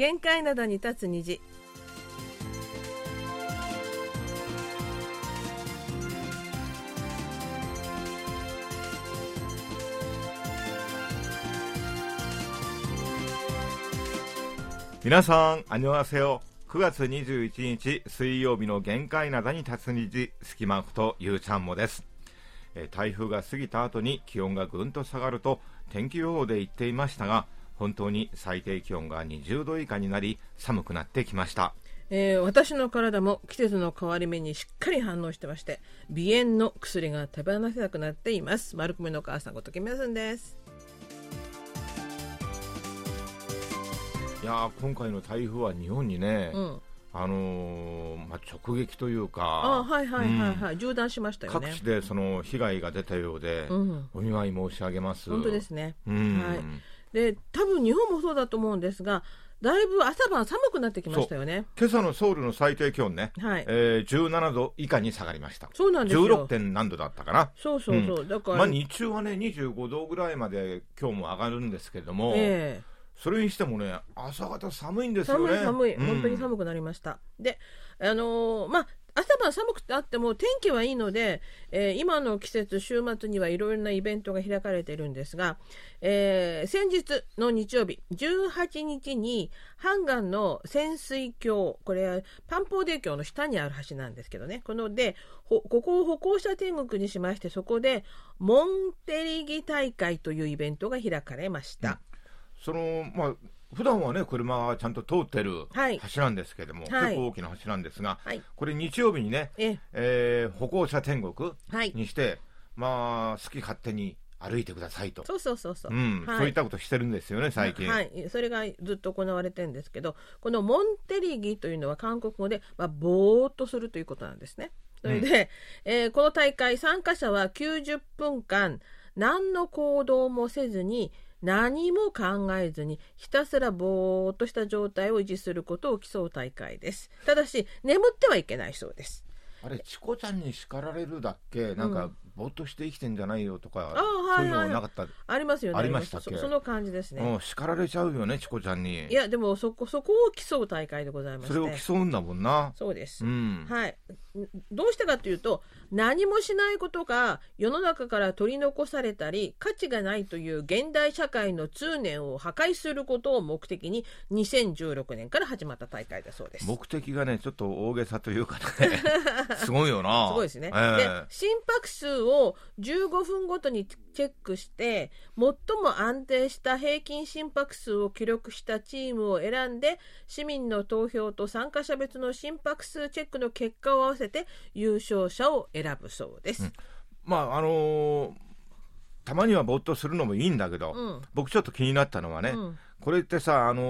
限界などに立つ虹皆さん、あにょはせよ。9月21日水曜日の限界灘に立つ虹、隙間ふとゆうちゃんもです。え台風が過ぎた後に気温がぐんと下がると天気予報で言っていましたが、本当に最低気温が20度以下になり寒くなってきました。えー私の体も季節の変わり目にしっかり反応してまして鼻炎の薬が手放せなくなっています。丸くめの母さんこときみやすんです。いやー今回の台風は日本にね、うん。あのーまあ、直撃というか、あはいはいはいはい、縦断しましたよね。各地でその被害が出たようで、うん。お見舞い申し上げます。本当ですね。うん。はいで多分日本もそうだと思うんですがだいぶ朝晩寒くなってきましたよね。今朝のソウルの最低気温ね、はい。えー、17度以下に下がりました。そうなんです16よ点何度だったかな。そうそうそう、だから、まあ、日中はね、25度ぐらいまで今日も上がるんですけれども、ええ。それにしてもね、朝方寒いんですよね。寒い寒い、うん。本当に寒くなりました。で、あのーまあ、朝晩寒くてあっても天気はいいので、えー今の季節、週末にはいろいろなイベントが開かれているんですが、えー先日の日曜日、18日に、ハンガンの潜水橋、これはパンポーデー橋の下にある橋なんですけどね、こので、ここを歩行者天国にしまして、そこで、モンテリギ大会というイベントが開かれました。その、まあ、普段はね、車がちゃんと通ってるはい橋なんですけども、はい結構大きな橋なんですが、はいこれ日曜日にね、ええー歩行者天国はい。にして、まあ、好き勝手に歩いてくださいと。そうそうそうそう。うん、はいそういったことしてるんですよね、最近。はい、それがずっと行われてるんですけど、このモンテリギというのは韓国語で、まあ、ぼーっとするということなんですね。それで、えーこの大会、参加者は90分間、何の行動もせずに、何も考えずに、ひたすらぼーっとした状態を維持することを競う大会です。ただし、眠ってはいけないそうです。あれ、チコちゃんに叱られるだっけ、なんか、ぼーっとして生きてんじゃないよとか、そういうのなかった？ありますよね。ありましたっけ？そその感じですね。うん、叱られちゃうよね、チコちゃんに。いや、でもそこ、そこを競う大会でございまして。それを競うんだもんな。そうです。うん。はい、んどうしてかというと何もしないことが世の中から取り残されたり価値がないという現代社会の通念を破壊することを目的に2016年から始まった大会だそうです。目的がね、ちょっと大げさというかね、すごいよな。すごいですね、ええで心拍数を15分ごとにチェックして最も安定した平均心拍数を記録したチームを選んで市民の投票と参加者別の心拍数チェックの結果を合わせて優勝者を選ぶそうです。まあ、あのーたまにはぼーっとするのもいいんだけど、うん。僕ちょっと気になったのはね、うん。これってさ、あの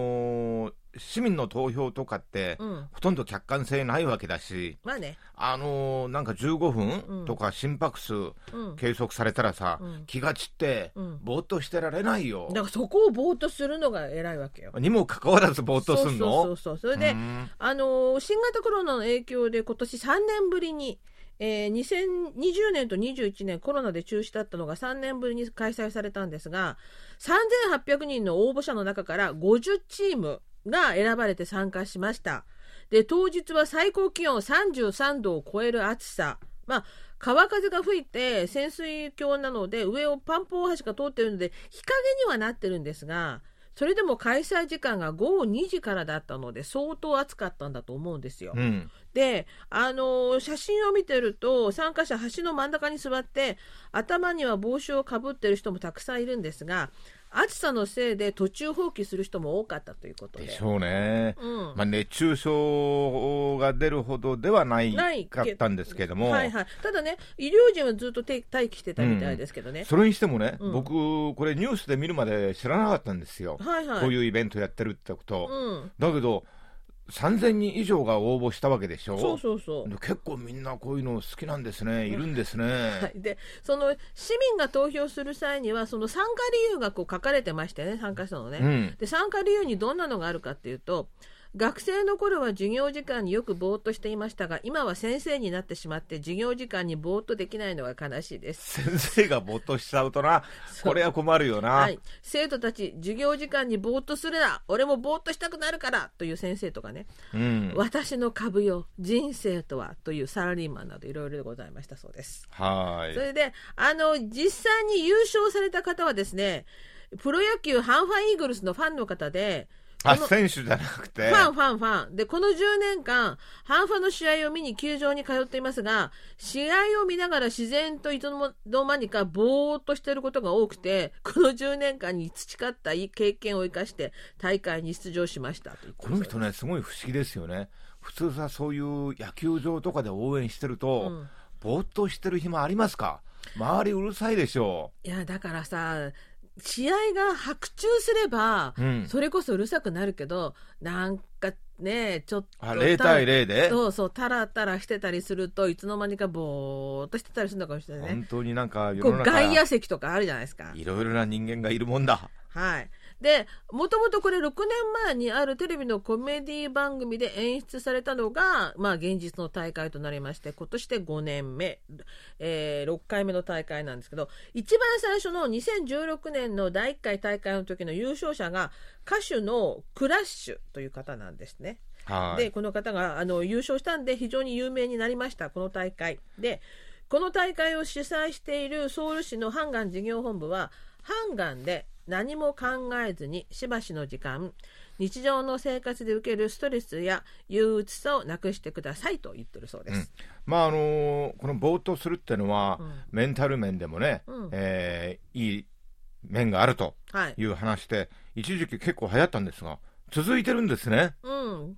ー市民の投票とかって、うん。ほとんど客観性ないわけだし、まあね、あのーなんか15うん。分とか心拍数うん、計測されたらさ、うん。気が散って、うん。ぼーっとしてられないよ。だからそこをぼーっとするのが偉いわけよ。にもかかわらずぼーっとすんの？そうそうそうそう。それで、うん。あのー新型コロナの影響で今年3年ぶりに、えー2020年と21年コロナで中止だったのが3年ぶりに開催されたんですが3800人の応募者の中から50チームが選ばれて参加しました。で当日は最高気温33度を超える暑さ。まあ川風が吹いて潜水橋なので上をパンポー大橋が通っているので日陰にはなってるんですがそれでも開催時間が午後2時からだったので相当暑かったんだと思うんですよ。うん。で、あのー写真を見てると参加者橋の真ん中に座って頭には帽子をかぶってる人もたくさんいるんですが暑さのせいで途中放棄する人も多かったということで。でしょうね。うんまあ、熱中症が出るほどではないないかったんですけども、はいはい、ただね医療人はずっとて待機してたみたいですけどね。それにしてもね、うん僕、これニュースで見るまで知らなかったんですよ。はいはい、こういうイベントやってるってこと。うん、だけど、3000人以上が応募したわけでしょ？そうそうそう。で結構みんなこういうの好きなんですね、いるんですね。はい、でその市民が投票する際にはその参加理由がこう書かれてましてね参加者のね、うん。で参加理由にどんなのがあるかっていうと学生の頃は授業時間によくぼーっとしていましたが今は先生になってしまって授業時間にぼーっとできないのが悲しいです。先生がぼーっとしちゃうとなこれは困るよな、はい、生徒たち授業時間にぼーっとするな俺もぼーっとしたくなるからという先生とかね、うん、私の株よ人生とはというサラリーマンなどいろいろでございましたそうです。はい。それであの実際に優勝された方はですねプロ野球ハンファンイーグルスのファンの方であ、選手じゃなくて？ファン、ファン、ファン。で、この10年間、ハンファの試合を見に球場に通っていますが、試合を見ながら自然といつの間にかぼーっとしていることが多くて、この10年間に培った経験を生かして大会に出場しましたこの人ね、すごい不思議ですよね。普通さ、そういう野球場とかで応援してると、うん、ぼーっとしてる暇ありますか？周りうるさいでしょう。いや、だからさ、試合が白昼すれば、うん、それこそうるさくなるけどなんかねちょっと0対0で？そうそうタラタラしてたりするといつの間にかぼーっとしてたりするのかもしれないね。本当になんか外野席とかあるじゃないですか。いろいろな人間がいるもんだ。はいで、もともとこれ6年前にあるテレビのコメディ番組で演出されたのが、まあ現実の大会となりまして、今年で5年目、えー、6回目の大会なんですけど、一番最初の2016年の第1回大会の時の優勝者が歌手のクラッシュという方なんですね。で、この方があの優勝したんで非常に有名になりました、この大会。で、この大会を主催しているソウル市のハンガン事業本部は、ハンガンで何も考えずにしばしの時間日常の生活で受けるストレスや憂鬱さをなくしてくださいと言ってるそうです。うん、まああのー、このぼーっとするっていうのは、うん、メンタル面でもね、うん、えー、いい面があるという話で、はい、一時期結構流行ったんですが続いてるんですね。うん、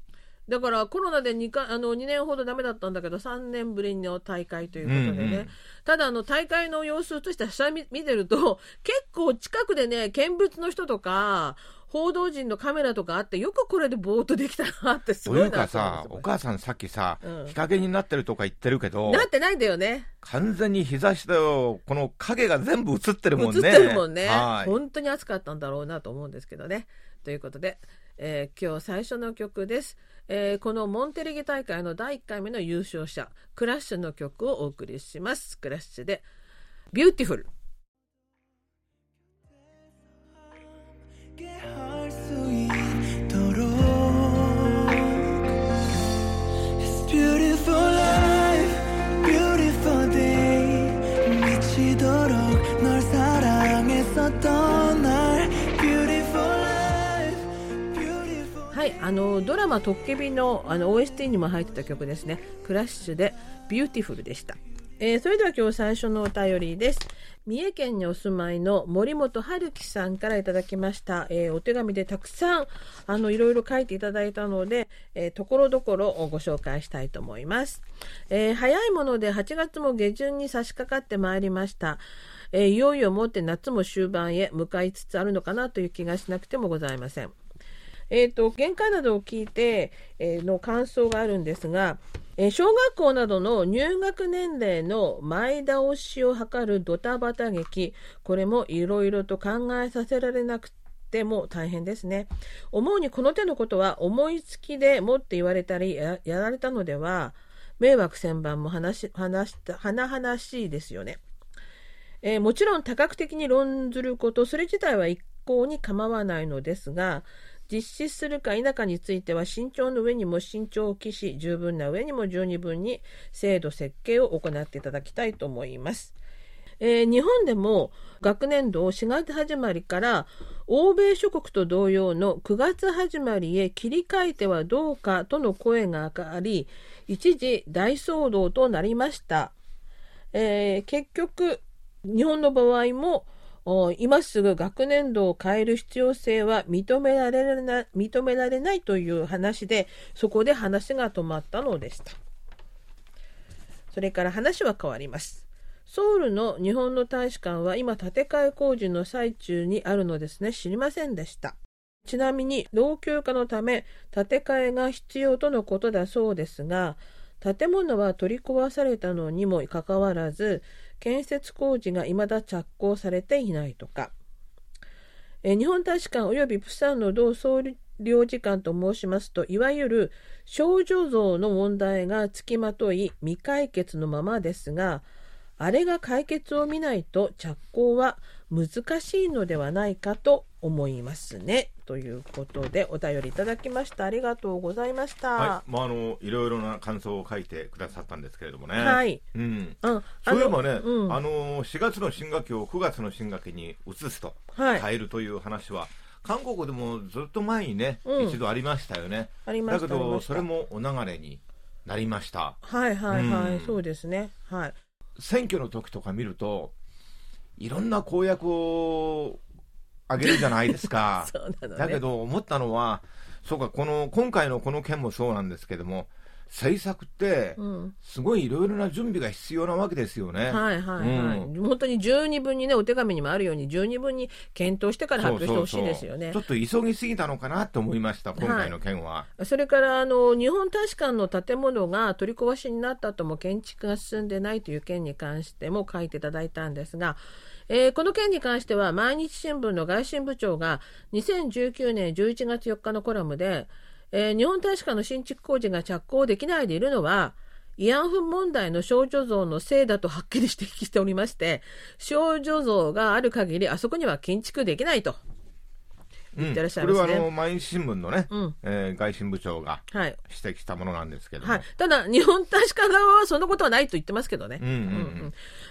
だからコロナで 2, かあの2年ほどダメだったんだけど3年ぶりの大会ということでね、うんうん、ただあの大会の様子として下見見てると結構近くでね見物の人とか報道陣のカメラとかあってよくこれでぼーっとできたなってすごいなというかさお母さんさっきさ、うん、日陰になってるとか言ってるけどなってないんだよね。完全に日差しだよこの影が全部映ってるもんね。映ってるもんね。本当に暑かったんだろうなと思うんですけどね。ということで、えー、今日最初の曲ですえー、このモンテレゲ大会の第1回目の優勝者 Crush の曲をお送りします。 Crush で「Beautiful」はい、あのドラマ「トッケビの」あの OST にも入ってた曲ですね「Crush」で「Beautiful」でした、えー、それでは今日最初のお便りです。三重県にお住まいの森本春樹さんからいただきました、えー、お手紙でたくさんあのいろいろ書いていただいたので、えー、ところどころをご紹介したいと思います、えー、早いもので8月も下旬に差し掛かってまいりました。え、いよいよもって夏も終盤へ向かいつつあるのかなという気がしなくてもございません。えーと、限界などを聞いて、え、の感想があるんですが、え、小学校などの入学年齢の前倒しを図るドタバタ劇これもいろいろと考えさせられなくても大変ですね。思うにこの手のことは思いつきでもって言われたりやられたのでは迷惑千番も話話した甚しいですよね、えー、もちろん多角的に論ずることそれ自体は一向に構わないのですが実施するか否かについては慎重の上にも慎重を期し十分な上にも十二分に制度設計を行っていただきたいと思います。えー、日本でも学年度を4月始まりから欧米諸国と同様の9月始まりへ切り替えてはどうかとの声が上がり一時大騒動となりました、えー、結局日本の場合も今すぐ学年度を変える必要性は認められな認められないという話でそこで話が止まったのでした。それから話は変わります。ソウルの日本の大使館は今建て替え工事の最中にあるのですね。知りませんでした。ちなみに老朽化のため建て替えが必要とのことだそうですが建物は取り壊されたのにもかかわらず建設工事が未だ着工されていないとか、え日本大使館及びプサンの同総領事館と申しますといわゆる少女像の問題がつきまとい未解決のままですがあれが解決を見ないと着工は難しいのではないかと思いますね。ということでお便りいただきました。ありがとうございました。はい、まああのいろいろな感想を書いてくださったんですけれどもね。はい。うん。うん、そういえばね、うんあの4月の新学期を9月の新学期に移すと、はい変えるという話は、韓国でもずっと前にね、うん一度ありましたよね。ありまだけど、したありましたそれもお流れになりました。はいはいはい、うんそうですね。はい。選挙の時とか見ると、いろんな公約をあげるじゃないですか。そうなのね。だけど思ったのは、そうか、この、今回のこの件もそうなんですけども、政策って、うん、すごいいろいろな準備が必要なわけですよね。はいはいはい、本当に十二分にねお手紙にもあるように十二分に検討してから発表してほしいですよねそうそうそうちょっと急ぎすぎたのかなと思いました、今回の件は。それからあの日本大使館の建物が取り壊しになった後も建築が進んでないという件に関しても書いていただいたんですが、えーこの件に関しては毎日新聞の外信部長が2019年11月4日のコラムで、えー日本大使館の新築工事が着工できないでいるのは慰安婦問題の少女像のせいだとはっきり指摘しておりまして少女像がある限りあそこには建築できないと。うん。ってらっしゃいますね。これはあの毎日新聞のね、うん。えー外信部長がはい。指摘したものなんですけども、はい、ただ、日本大使館側はそんなことはないと言ってますけどね。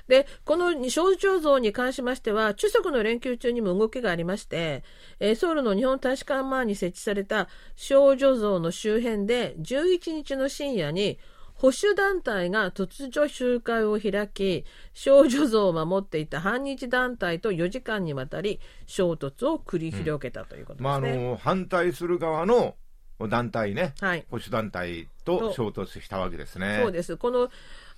で、この少女像に関しましては、中足の連休中にも動きがありまして、えーソウルの日本大使館前に設置された少女像の周辺で、11日の深夜に、保守団体が突如集会を開き、少女像を守っていた反日団体と4時間にわたり衝突を繰り広げたということですね。まあ、あの反対する側の団体ね、はい。保守団体と衝突したわけですね。そうです。この、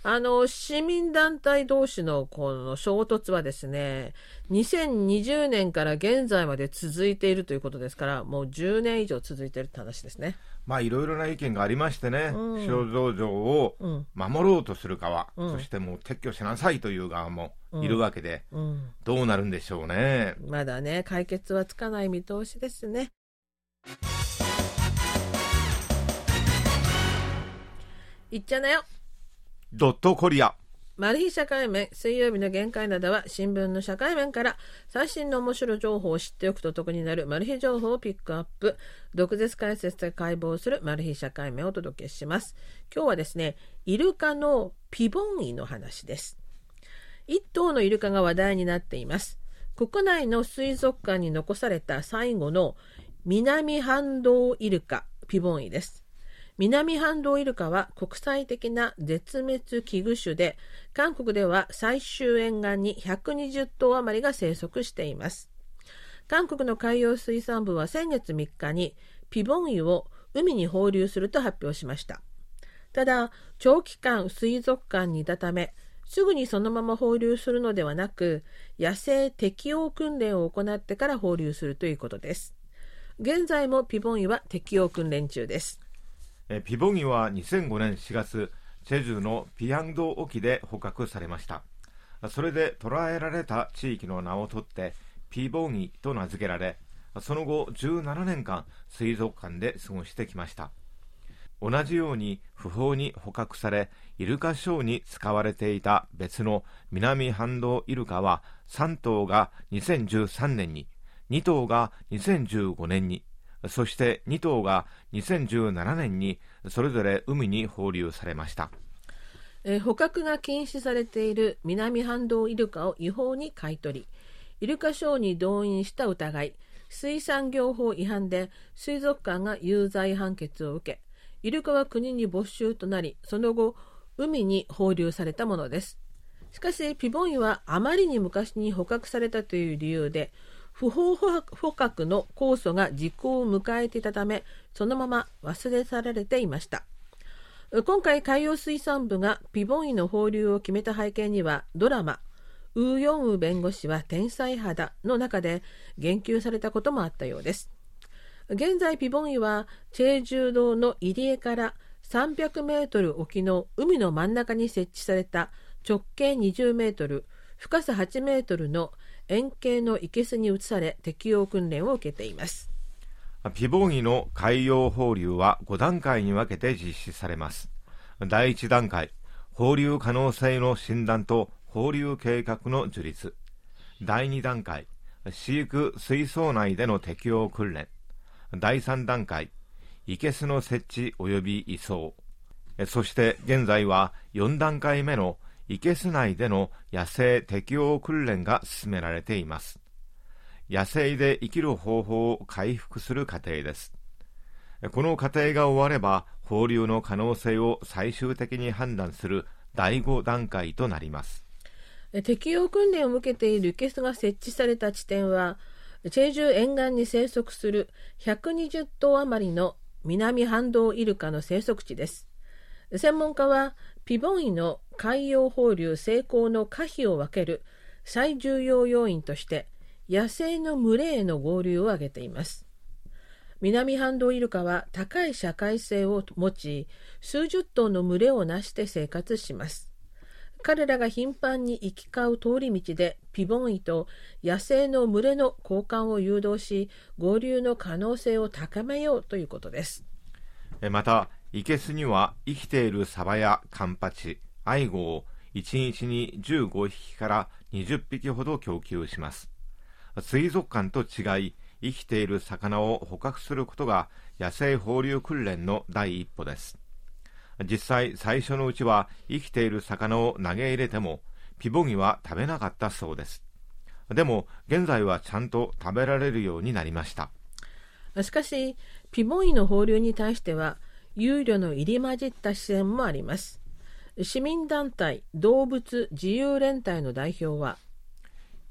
あの、市民団体同士のこの衝突はですね、2020年から現在まで続いているということですから、もう10年以上続いているって話ですね。まあいろいろな意見がありましてね、うん肖像像をうん。守ろうとする側、うんそしてもう撤去しなさいという側もいるわけで、うん。どうなるんでしょうね。まだね、解決はつかない見通しですね。いっちゃなよ。ドットコリア。マル秘社会面水曜日の限界などは新聞の社会面から最新の面白情報を知っておくと得になるマル秘情報をピックアップ。毒舌解説で解剖するマル秘社会面をお届けします。今日はですねイルカのピボンイの話です。一頭のイルカが話題になっています。国内の水族館に残された最後の南半島イルカピボンイです。南半島イルカは国際的な絶滅危惧種で韓国では最終沿岸に120頭余りが生息しています。韓国の海洋水産部は先月3日にピボンイを海に放流すると発表しました。ただ長期間水族館にいたためすぐにそのまま放流するのではなく野生適応訓練を行ってから放流するということです。現在もピボンイは適応訓練中です。えピボギは2005年4月、チェジュのピヤンド沖で捕獲されました。それで捕らえられた地域の名を取って、ピボギと名付けられ、その後17年間水族館で過ごしてきました。同じように不法に捕獲され、イルカショーに使われていた別の南半島イルカは3頭が2013年に、2頭が2015年に、そして2頭が2017年にそれぞれ海に放流されました。えー捕獲が禁止されている南半島イルカを違法に買い取りイルカショーに動員した疑い水産業法違反で水族館が有罪判決を受けイルカは国に没収となりその後海に放流されたものですしかしピボンイはあまりに昔に捕獲されたという理由で不法捕獲の控訴が時効を迎えていたためそのまま忘れ去られていました。今回海洋水産部がピボンイの放流を決めた背景にはドラマ「ウーヨンウ弁護士は天才派だ」の中で言及されたこともあったようです。現在ピボンイはチェジュ道の入り江から300メートル沖の海の真ん中に設置された直径20メートル深さ8メートルの円形の生けすに移され適応訓練を受けていますピボギの海洋放流は5段階に分けて実施されます。第1段階、放流可能性の診断と放流計画の樹立。第2段階、飼育水槽内での適用訓練。第3段階、いけすの設置及び移送。そして現在は4段階目のいけす内での野生適応訓練が進められています。野生で生きる方法を回復する過程です。この過程が終われば、放流の可能性を最終的に判断する第5段階となります。適用訓練を受けているいけすが設置された地点は、チェジュ沿岸に生息する120頭余りの南半島イルカの生息地です。専門家は、ピボンイの海洋放流成功の可否を分ける最重要要因として、野生の群れへの合流を挙げています。南半島イルカは高い社会性を持ち、数十頭の群れをなして生活します。彼らが頻繁に行き交う通り道でピボンイと野生の群れの交換を誘導し合流の可能性を高めようということですまたいけすには生きているサバやカンパチアイゴを1日に15匹から20匹ほど供給します。水族館と違い生きている魚を捕獲することが野生放流訓練の第一歩です。実際最初のうちは生きている魚を投げ入れてもピボギは食べなかったそうです。でも現在はちゃんと食べられるようになりました。しかしピボギの放流に対しては憂慮の入り混じった視線もあります。市民団体動物自由連帯の代表は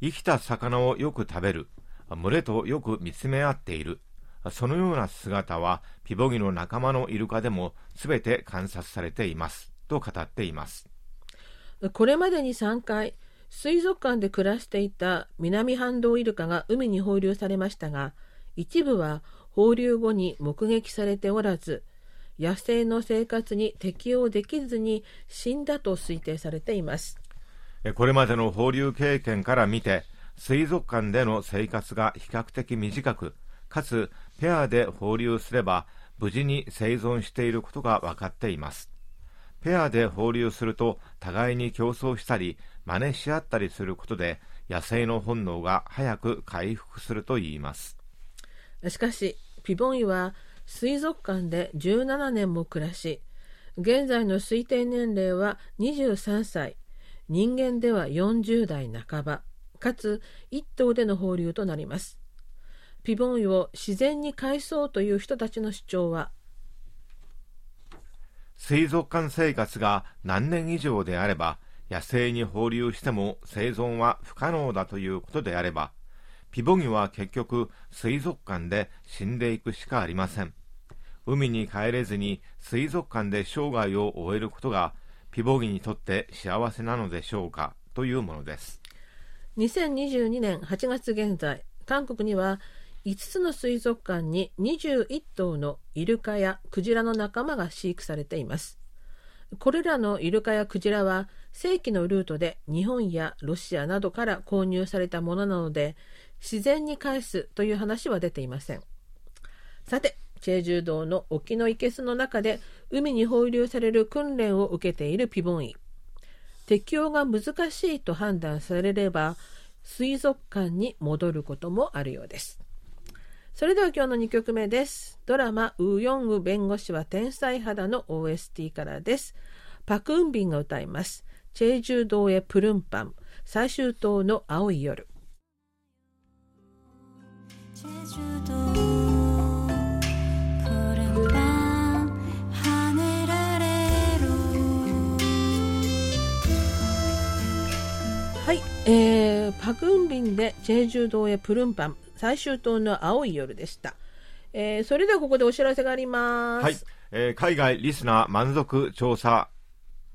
生きた魚をよく食べる群れとよく見つめ合っているそのような姿はピボギの仲間のイルカでも全て観察されていますと語っています。これまでに3回水族館で暮らしていた南半島イルカが海に放流されましたが一部は放流後に目撃されておらず野生の生活に適応できずに死んだと推定されています。これまでの放流経験から見て水族館での生活が比較的短くかつペアで放流すれば無事に生存していることが分かっています。ペアで放流すると互いに競争したり真似し合ったりすることで野生の本能が早く回復するといいます。しかしピボンイは水族館で17年も暮らし現在の推定年齢は23歳。人間では40代半ば。かつ1頭での放流となります。ピボンイを自然に返そうという人たちの主張は水族館生活が何年以上であれば野生に放流しても生存は不可能だということであればピボギは結局水族館で死んでいくしかありません海に帰れずに水族館で生涯を終えることがピボギにとって幸せなのでしょうかというものです2022年8月現在韓国には5つの水族館に21頭のイルカやクジラの仲間が飼育されています。これらのイルカやクジラは正規のルートで日本やロシアなどから購入されたものなので自然に返すという話は出ていません。さて、チェジュ島の沖の生けすの中で海に放流される訓練を受けているピボンイ。適用が難しいと判断されれば水族館に戻ることもあるようです。それでは今日の2曲目です。ドラマウーヨンウ弁護士は天才肌の OST からです。パクウンビンが歌います。チェジュ島へプルンパン最終島の青い夜。はい、えー、パクンビンでチェジュ島へプルンパン最終島の青い夜でした。えー、それではここでお知らせがあります。はい、えー、海外リスナー満足調査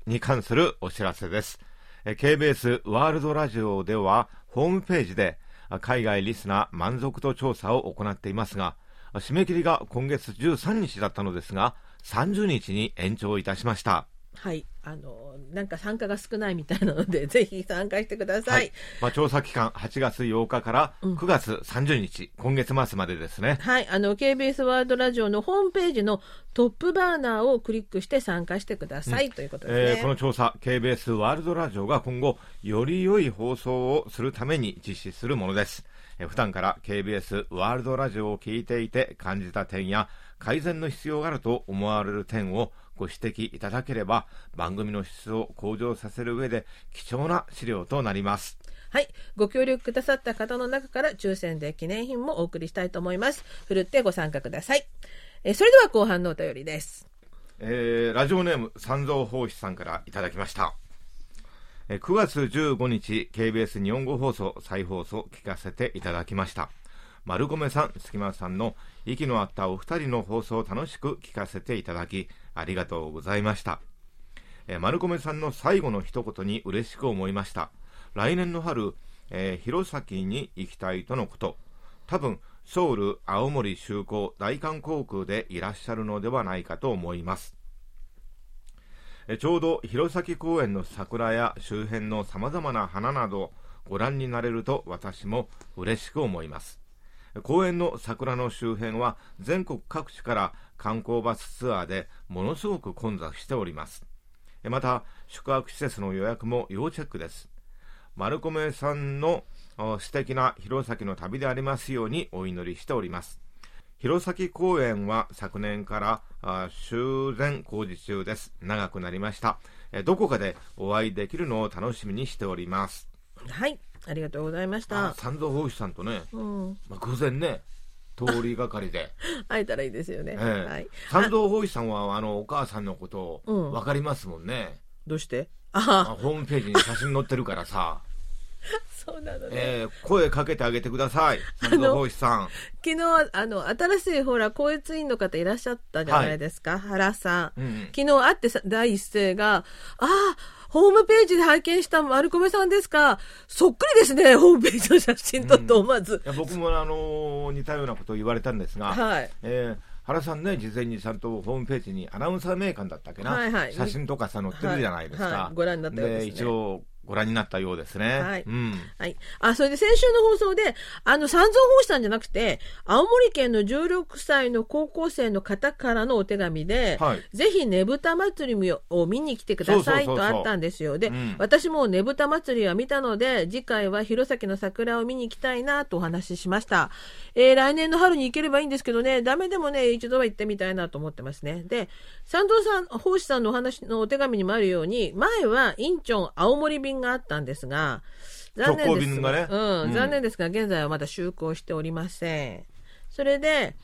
に関するお知らせです。えー、KBS ワールドラジオではホームページで海外リスナー満足度調査を行っていますが、締め切りが今月13日だったのですが、30日に延長いたしました。はい、あのなんか参加が少ないみたいなので ぜひ参加してください、はい。まあ、調査期間8月8日から9月30日、今月末までですね。はい。あの KBS ワールドラジオのホームページのトップバーナーをクリックして参加してください、ということですね、えーこの調査 KBS ワールドラジオが今後より良い放送をするために実施するものです、えー普段から KBS ワールドラジオを聞いていて感じた点や改善の必要があると思われる点をご指摘いただければ番組の質を向上させる上で貴重な資料となりますはい。ご協力くださった方の中から抽選で記念品もお送りしたいと思います。ふるってご参加ください。えーそれでは後半のお便りです。えーラジオネーム三蔵法師さんからいただきました、えー9月15日 KBS 日本語放送再放送聞かせていただきました丸込さん隙間さんの息の合ったお二人の放送を楽しく聞かせていただきありがとうございました。えー丸込さんの最後の一言に嬉しく思いました。来年の春、えー弘前に行きたいとのこと。多分ソウル青森就航大韓航空でいらっしゃるのではないかと思います。えちょうど弘前公園の桜や周辺のさまざまな花などご覧になれると私も嬉しく思います。公園の桜の周辺は全国各地から観光バスツアーでものすごく混雑しております。えまた宿泊施設の予約も要チェックです。丸米さんの素敵な弘前の旅でありますようにお祈りしております。弘前公園は昨年からあ修繕工事中です。長くなりました。えどこかでお会いできるのを楽しみにしております。はい。ありがとうございました。あ三蔵法師さんとね、うん。まあ、偶然ね通りがかりで、会えたらいいですよね。ええはい。三蔵法師さんはあのお母さんのことうん分かりますもんね、どうして？ああホームページに写真載ってるからさ、そうなのね。えー声かけてあげてください 三蔵法師さん昨日、あの、新しいほら、校閲員の方いらっしゃったじゃないですか。原さん。うんうん昨日会ってさ第一声が、ああ、ホームページで拝見した丸米さんですか。そっくりですね、ホームページの写真とと思わず。いや僕もあの似たようなことを言われたんですが、はい。えー原さんね、事前にちゃんとホームページにアナウンサー名鑑だったっけな、はいはい写真とかさ載ってるじゃないですか、はいはいご覧になったようですね一応ご覧になったようですね。はいうんはい。あ、それで先週の放送で、あの、三蔵法師さんじゃなくて、青森県の16歳の高校生の方からのお手紙で、はいぜひねぶた祭りを見に来てくださいとあったんですよ。で、うん私もねぶた祭りは見たので、次回は弘前の桜を見に行きたいなとお話ししました。えー来年の春に行ければいいんですけどね、ダメでもね、一度は行ってみたいなと思ってますね。で、三蔵さん、法師さんのお話のお手紙にもあるように、前はインチョン青森便があったんですが、残念です便がねうん、うん。残念ですが、現在はまだ就航しておりません。それで、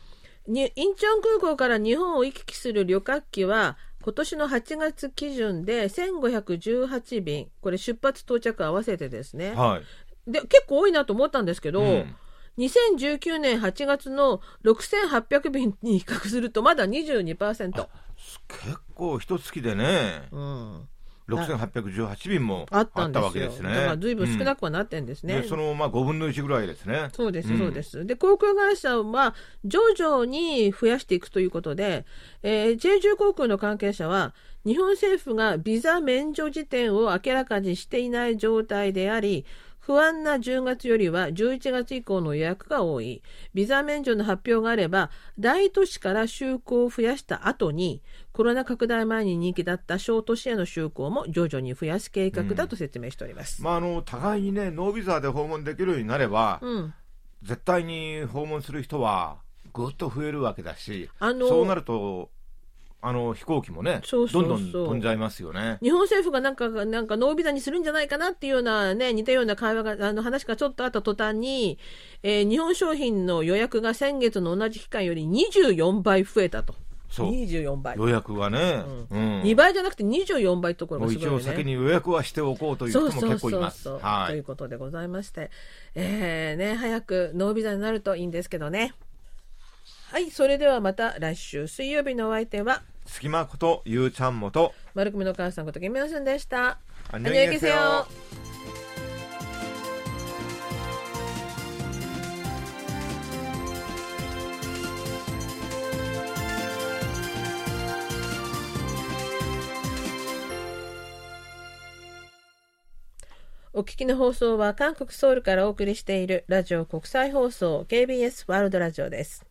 にインチョン空港から日本を行き来する旅客機は、今年の8月基準で1518便、これ出発到着合わせてですね。はい。で、結構多いなと思ったんですけど、うん。2019年8月の6800便に比較するとまだ22%。結構一月でね、うん、6818便もあった。わけですね。だから随分少くなくはなってんですね。でそのまあ5分の1ぐらいですね。そうです、うんそうです。で、航空会社は徐々に増やしていくということで、えー、JJ 航空の関係者は、日本政府がビザ免除時点を明らかにしていない状態であり、不安な10月よりは11月以降の予約が多い。ビザ免除の発表があれば、大都市から就航を増やした後に、コロナ拡大前に人気だった小都市への就航も徐々に増やす計画だと説明しております。まあ、あの互いにね、ノービザで訪問できるようになれば、うん。絶対に訪問する人はぐっと増えるわけだし、あのそうなるとあの飛行機もねどんどん飛んじゃいますよね。日本政府がなんか、なんかノービザにするんじゃないかなっていうようなね、似たような会話が、あの話がちょっとあった途端に、えー日本商品の予約が先月の同じ期間より24倍増えたと。そう24倍。予約がね、うん2倍じゃなくて24倍ところがすごいよね。応先に予約はしておこうという人も結構います。そうそうそうそうはい。ということでございまして、えーね、早くノービザになるといいんですけどね。はい、それではまた来週水曜日のお相手は、隙間ことゆうちゃんもと。丸組の母さんことけみおンんでした。ありがとうございお聞きの放送は韓国ソウルからお送りしているラジオ国際放送 KBS ワールドラジオです。